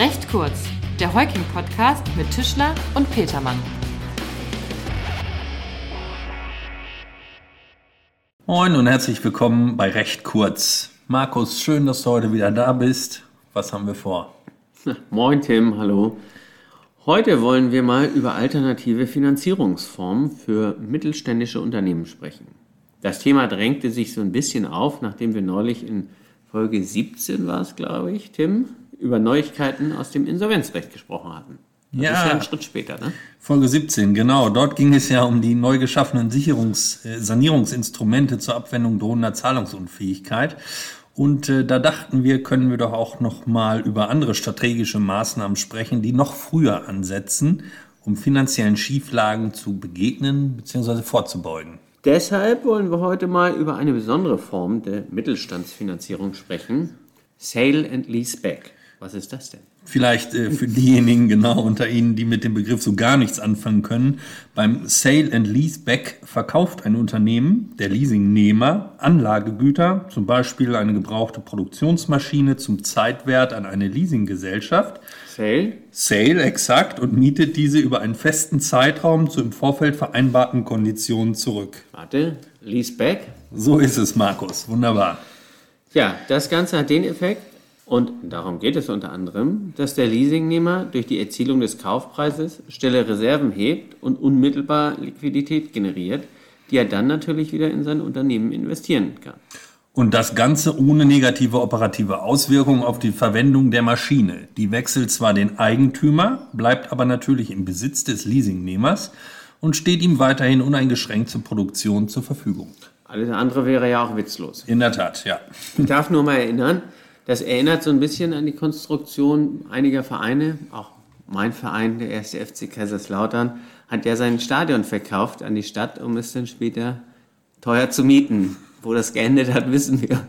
Recht kurz, der Heuking-Podcast mit Tischler und Petermann. Moin und herzlich willkommen bei Recht kurz. Markus, schön, dass du heute wieder da bist. Was haben wir vor? Moin Tim, hallo. Heute wollen wir mal über alternative Finanzierungsformen für mittelständische Unternehmen sprechen. Das Thema drängte sich so ein bisschen auf, nachdem wir neulich in Folge 17 war es, glaube ich, Tim, über Neuigkeiten aus dem Insolvenzrecht gesprochen hatten. Das Ja. ist ja ein Schritt später, ne? Folge 17, genau. Dort ging es ja um die neu geschaffenen Sicherungs-, äh, Sanierungsinstrumente zur Abwendung drohender Zahlungsunfähigkeit. Und äh, da dachten wir, können wir doch auch noch mal über andere strategische Maßnahmen sprechen, die noch früher ansetzen, um finanziellen Schieflagen zu begegnen bzw. vorzubeugen. Deshalb wollen wir heute mal über eine besondere Form der Mittelstandsfinanzierung sprechen. Sale and Lease Back. Was ist das denn? Vielleicht äh, für diejenigen genau unter Ihnen, die mit dem Begriff so gar nichts anfangen können. Beim Sale and Leaseback verkauft ein Unternehmen, der Leasingnehmer, Anlagegüter, zum Beispiel eine gebrauchte Produktionsmaschine zum Zeitwert an eine Leasinggesellschaft. Sale? Sale exakt und mietet diese über einen festen Zeitraum zu im Vorfeld vereinbarten Konditionen zurück. Warte. Lease Back? So ist es, Markus. Wunderbar. Ja, das Ganze hat den Effekt, und darum geht es unter anderem, dass der Leasingnehmer durch die Erzielung des Kaufpreises stille Reserven hebt und unmittelbar Liquidität generiert, die er dann natürlich wieder in sein Unternehmen investieren kann. Und das Ganze ohne negative operative Auswirkungen auf die Verwendung der Maschine. Die wechselt zwar den Eigentümer, bleibt aber natürlich im Besitz des Leasingnehmers und steht ihm weiterhin uneingeschränkt zur Produktion zur Verfügung. Alles andere wäre ja auch witzlos. In der Tat, ja. Ich darf nur mal erinnern, das erinnert so ein bisschen an die Konstruktion einiger Vereine, auch mein Verein, der erste FC Kaiserslautern, hat ja sein Stadion verkauft an die Stadt, um es dann später teuer zu mieten. Wo das geendet hat, wissen wir.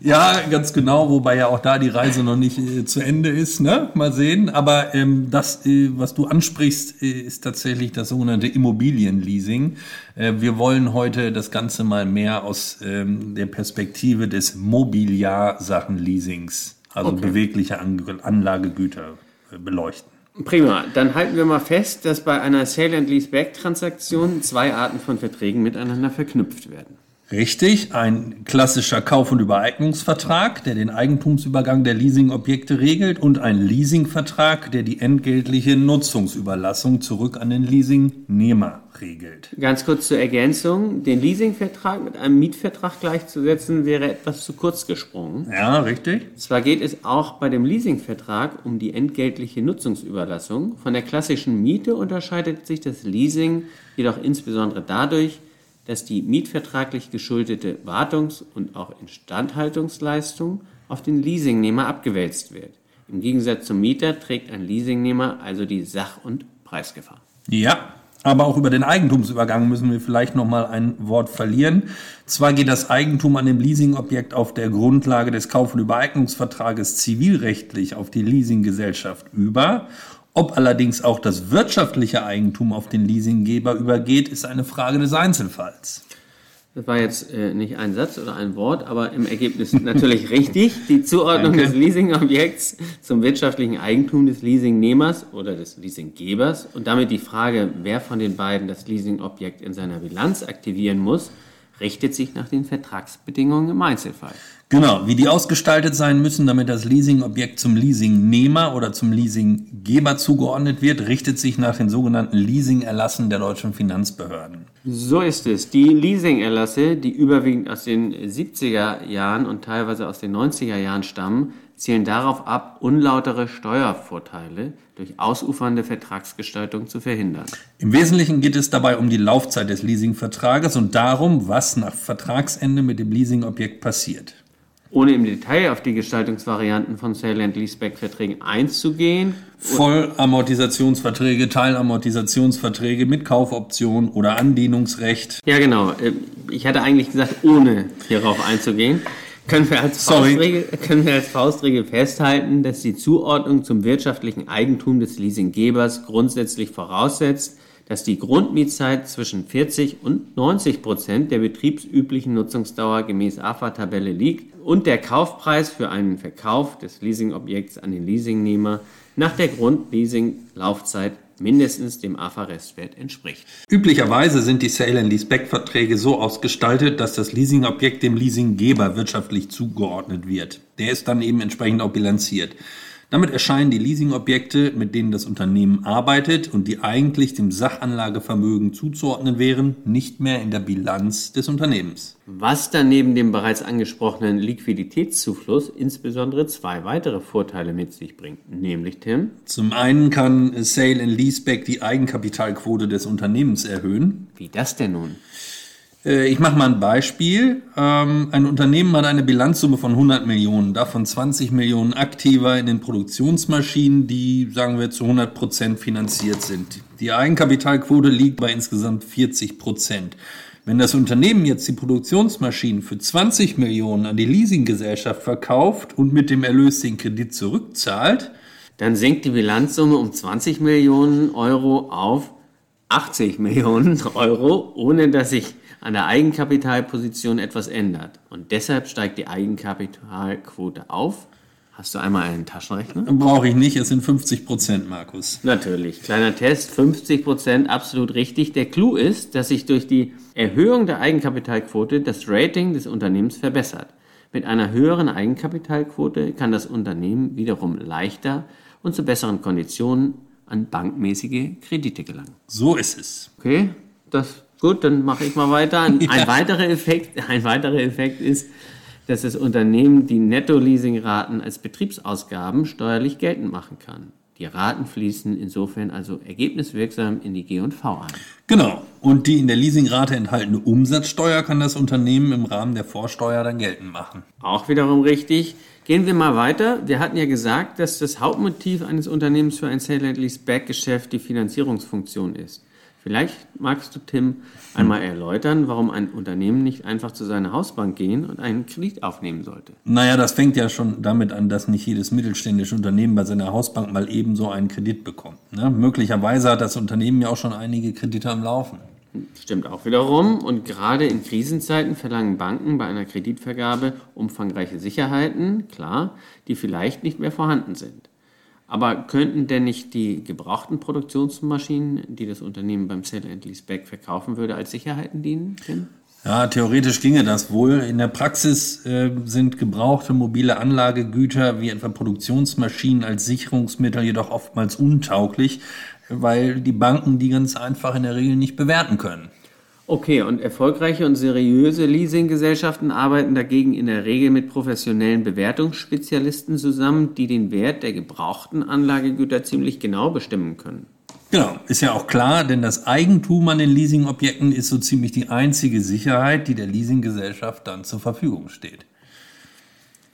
Ja, ganz genau, wobei ja auch da die Reise noch nicht äh, zu Ende ist, ne? Mal sehen. Aber ähm, das, äh, was du ansprichst, äh, ist tatsächlich das sogenannte Immobilienleasing. Äh, wir wollen heute das Ganze mal mehr aus ähm, der Perspektive des Mobiliarsachenleasings, also Okay. bewegliche An Anlagegüter, äh, beleuchten. Prima, dann halten wir mal fest, dass bei einer Sale and Lease Back Transaktion zwei Arten von Verträgen miteinander verknüpft werden. Richtig, ein klassischer Kauf- und Übereignungsvertrag, der den Eigentumsübergang der Leasingobjekte regelt und ein Leasingvertrag, der die entgeltliche Nutzungsüberlassung zurück an den Leasingnehmer regelt. Ganz kurz zur Ergänzung, den Leasingvertrag mit einem Mietvertrag gleichzusetzen, wäre etwas zu kurz gesprungen. Ja, richtig? Zwar geht es auch bei dem Leasingvertrag um die entgeltliche Nutzungsüberlassung. Von der klassischen Miete unterscheidet sich das Leasing jedoch insbesondere dadurch, dass die mietvertraglich geschuldete Wartungs- und auch Instandhaltungsleistung auf den Leasingnehmer abgewälzt wird. Im Gegensatz zum Mieter trägt ein Leasingnehmer also die Sach- und Preisgefahr. Ja, aber auch über den Eigentumsübergang müssen wir vielleicht noch mal ein Wort verlieren. Zwar geht das Eigentum an dem Leasingobjekt auf der Grundlage des Kauf- und Übereignungsvertrages zivilrechtlich auf die Leasinggesellschaft über. Ob allerdings auch das wirtschaftliche Eigentum auf den Leasinggeber übergeht, ist eine Frage des Einzelfalls. Das war jetzt äh, nicht ein Satz oder ein Wort, aber im Ergebnis natürlich richtig. Die Zuordnung des Leasingobjekts zum wirtschaftlichen Eigentum des Leasingnehmers oder des Leasinggebers und damit die Frage, wer von den beiden das Leasingobjekt in seiner Bilanz aktivieren muss, richtet sich nach den Vertragsbedingungen im Einzelfall. Genau, wie die ausgestaltet sein müssen, damit das Leasingobjekt zum Leasingnehmer oder zum Leasinggeber zugeordnet wird, richtet sich nach den sogenannten Leasingerlassen der deutschen Finanzbehörden. So ist es. Die Leasingerlasse, die überwiegend aus den 70er Jahren und teilweise aus den 90er Jahren stammen, zielen darauf ab, unlautere Steuervorteile durch ausufernde Vertragsgestaltung zu verhindern. Im Wesentlichen geht es dabei um die Laufzeit des Leasingvertrages und darum, was nach Vertragsende mit dem Leasingobjekt passiert. Ohne im Detail auf die Gestaltungsvarianten von Sale and Leaseback-Verträgen einzugehen, Vollamortisationsverträge, Teilamortisationsverträge mit Kaufoption oder Andienungsrecht. ja genau, äh, ich hatte eigentlich gesagt, ohne hierauf einzugehen, können wir als. Faustregel, können wir als Faustregel festhalten, dass die Zuordnung zum wirtschaftlichen Eigentum des Leasinggebers grundsätzlich voraussetzt, dass die Grundmietzeit zwischen 40 und 90 Prozent der betriebsüblichen Nutzungsdauer gemäß AFA-Tabelle liegt und der Kaufpreis für einen Verkauf des Leasingobjekts an den Leasingnehmer nach der Grundleasing-Laufzeit mindestens dem AFA-Restwert entspricht. Üblicherweise sind die Sale and Leaseback-Verträge so ausgestaltet, dass das Leasingobjekt dem Leasinggeber wirtschaftlich zugeordnet wird. Der ist dann eben entsprechend auch bilanziert. Damit erscheinen die Leasingobjekte, mit denen das Unternehmen arbeitet und die eigentlich dem Sachanlagevermögen zuzuordnen wären, nicht mehr in der Bilanz des Unternehmens. Was dann neben dem bereits angesprochenen Liquiditätszufluss insbesondere zwei weitere Vorteile mit sich bringt, nämlich Tim. Zum einen kann Sale and Leaseback die Eigenkapitalquote des Unternehmens erhöhen. Wie das denn nun? Äh, ich mache mal ein Beispiel. Ähm, ein Unternehmen hat eine Bilanzsumme von 100 Millionen, davon 20 Millionen aktiver in den Produktionsmaschinen, die, sagen wir, zu 100 Prozent finanziert sind. Die Eigenkapitalquote liegt bei insgesamt 40 Prozent. Wenn das Unternehmen jetzt die Produktionsmaschinen für 20 Millionen an die Leasinggesellschaft verkauft und mit dem Erlös den Kredit zurückzahlt, dann sinkt die Bilanzsumme um 20 Millionen Euro auf 80 Millionen Euro, ohne dass sich an der Eigenkapitalposition etwas ändert. Und deshalb steigt die Eigenkapitalquote auf. Hast du einmal einen Taschenrechner? Brauche ich nicht, es sind 50 Prozent, Markus. Natürlich, kleiner Test, 50 Prozent, absolut richtig. Der Clou ist, dass sich durch die Erhöhung der Eigenkapitalquote das Rating des Unternehmens verbessert. Mit einer höheren Eigenkapitalquote kann das Unternehmen wiederum leichter und zu besseren Konditionen an bankmäßige Kredite gelangen. So ist es. Okay, das Gut, dann mache ich mal weiter. Ein, ja. weiterer Effekt, ein weiterer Effekt ist, dass das Unternehmen die Netto-Leasing-Raten als Betriebsausgaben steuerlich geltend machen kann. Die Raten fließen insofern also ergebniswirksam in die G&V ein. Genau. Und die in der Leasingrate enthaltene Umsatzsteuer kann das Unternehmen im Rahmen der Vorsteuer dann geltend machen. Auch wiederum richtig. Gehen wir mal weiter. Wir hatten ja gesagt, dass das Hauptmotiv eines Unternehmens für ein Sale-and-Lease-Back-Geschäft die Finanzierungsfunktion ist. Vielleicht magst du, Tim, einmal erläutern, warum ein Unternehmen nicht einfach zu seiner Hausbank gehen und einen Kredit aufnehmen sollte. Naja, das fängt ja schon damit an, dass nicht jedes mittelständische Unternehmen bei seiner Hausbank mal ebenso einen Kredit bekommt. Ne? Möglicherweise hat das Unternehmen ja auch schon einige Kredite am Laufen. Stimmt auch wiederum. Und gerade in Krisenzeiten verlangen Banken bei einer Kreditvergabe umfangreiche Sicherheiten, klar, die vielleicht nicht mehr vorhanden sind. Aber könnten denn nicht die gebrauchten Produktionsmaschinen, die das Unternehmen beim Sale and Leaseback verkaufen würde, als Sicherheiten dienen? Tim? Ja, theoretisch ginge das wohl. In der Praxis äh, sind gebrauchte mobile Anlagegüter wie etwa Produktionsmaschinen als Sicherungsmittel jedoch oftmals untauglich, weil die Banken die ganz einfach in der Regel nicht bewerten können. Okay, und erfolgreiche und seriöse Leasinggesellschaften arbeiten dagegen in der Regel mit professionellen Bewertungsspezialisten zusammen, die den Wert der gebrauchten Anlagegüter ziemlich genau bestimmen können. Genau, ist ja auch klar, denn das Eigentum an den Leasingobjekten ist so ziemlich die einzige Sicherheit, die der Leasinggesellschaft dann zur Verfügung steht.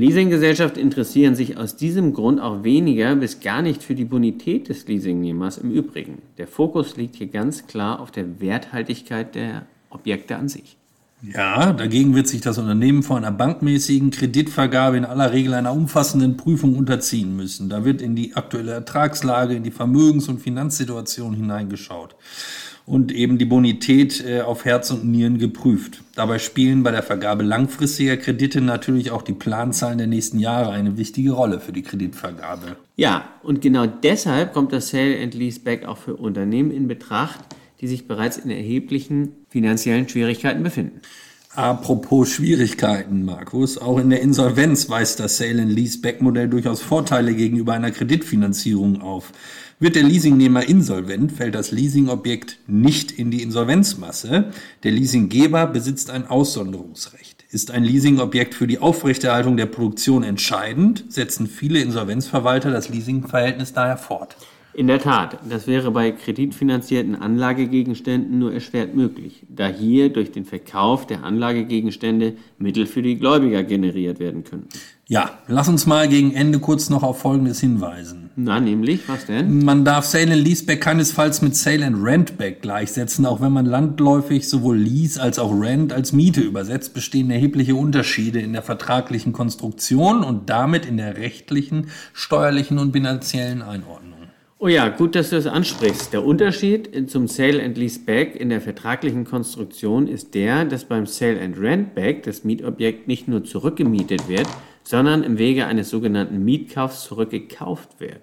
Leasinggesellschaften interessieren sich aus diesem Grund auch weniger bis gar nicht für die Bonität des Leasingnehmers im Übrigen. Der Fokus liegt hier ganz klar auf der Werthaltigkeit der Objekte an sich. Ja, dagegen wird sich das Unternehmen vor einer bankmäßigen Kreditvergabe in aller Regel einer umfassenden Prüfung unterziehen müssen. Da wird in die aktuelle Ertragslage, in die Vermögens- und Finanzsituation hineingeschaut und eben die Bonität äh, auf Herz und Nieren geprüft. Dabei spielen bei der Vergabe langfristiger Kredite natürlich auch die Planzahlen der nächsten Jahre eine wichtige Rolle für die Kreditvergabe. Ja, und genau deshalb kommt das Sale and Leaseback auch für Unternehmen in Betracht, die sich bereits in erheblichen finanziellen Schwierigkeiten befinden. Apropos Schwierigkeiten, Markus, auch in der Insolvenz weist das Sale and Leaseback Modell durchaus Vorteile gegenüber einer Kreditfinanzierung auf. Wird der Leasingnehmer insolvent, fällt das Leasingobjekt nicht in die Insolvenzmasse. Der Leasinggeber besitzt ein Aussonderungsrecht. Ist ein Leasingobjekt für die Aufrechterhaltung der Produktion entscheidend, setzen viele Insolvenzverwalter das Leasingverhältnis daher fort. In der Tat, das wäre bei kreditfinanzierten Anlagegegenständen nur erschwert möglich, da hier durch den Verkauf der Anlagegegenstände Mittel für die Gläubiger generiert werden können. Ja, lass uns mal gegen Ende kurz noch auf Folgendes hinweisen. Na, nämlich, was denn? Man darf Sale and Leaseback keinesfalls mit Sale and Rentback gleichsetzen, auch wenn man landläufig sowohl Lease als auch Rent als Miete übersetzt, bestehen erhebliche Unterschiede in der vertraglichen Konstruktion und damit in der rechtlichen, steuerlichen und bilanziellen Einordnung. Oh ja, gut, dass du das ansprichst. Der Unterschied zum Sale and Lease Back in der vertraglichen Konstruktion ist der, dass beim Sale and Rent Back das Mietobjekt nicht nur zurückgemietet wird, sondern im Wege eines sogenannten Mietkaufs zurückgekauft wird.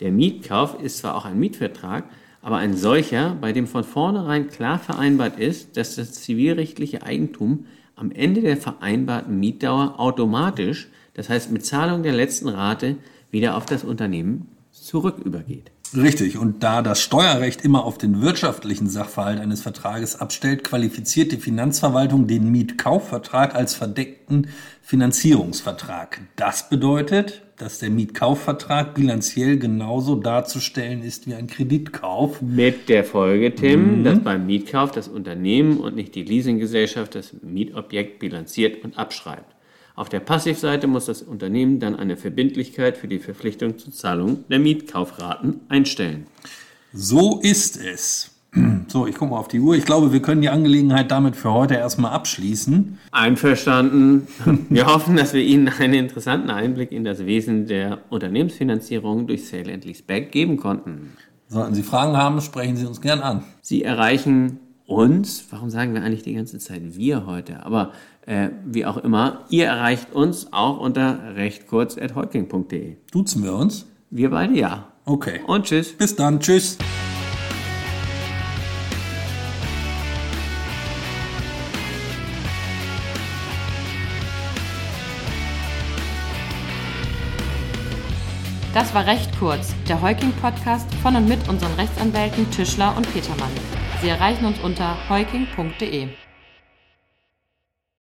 Der Mietkauf ist zwar auch ein Mietvertrag, aber ein solcher, bei dem von vornherein klar vereinbart ist, dass das zivilrechtliche Eigentum am Ende der vereinbarten Mietdauer automatisch, das heißt mit Zahlung der letzten Rate, wieder auf das Unternehmen zurückübergeht. Richtig, und da das Steuerrecht immer auf den wirtschaftlichen Sachverhalt eines Vertrages abstellt, qualifiziert die Finanzverwaltung den Mietkaufvertrag als verdeckten Finanzierungsvertrag. Das bedeutet, dass der Mietkaufvertrag bilanziell genauso darzustellen ist wie ein Kreditkauf. Mit der Folge, Tim, mhm. dass beim Mietkauf das Unternehmen und nicht die Leasinggesellschaft das Mietobjekt bilanziert und abschreibt. Auf der Passivseite muss das Unternehmen dann eine Verbindlichkeit für die Verpflichtung zur Zahlung der Mietkaufraten einstellen. So ist es. So, ich gucke mal auf die Uhr. Ich glaube, wir können die Angelegenheit damit für heute erstmal abschließen. Einverstanden. Wir hoffen, dass wir Ihnen einen interessanten Einblick in das Wesen der Unternehmensfinanzierung durch Sale and Leaseback geben konnten. Sollten Sie Fragen haben, sprechen Sie uns gern an. Sie erreichen uns, warum sagen wir eigentlich die ganze Zeit wir heute? Aber äh, wie auch immer, ihr erreicht uns auch unter recht kurz at Duzen wir uns? Wir beide ja. Okay. Und tschüss. Bis dann. Tschüss. Das war recht kurz, der Heuking-Podcast von und mit unseren Rechtsanwälten Tischler und Petermann. Sie erreichen uns unter heuking.de.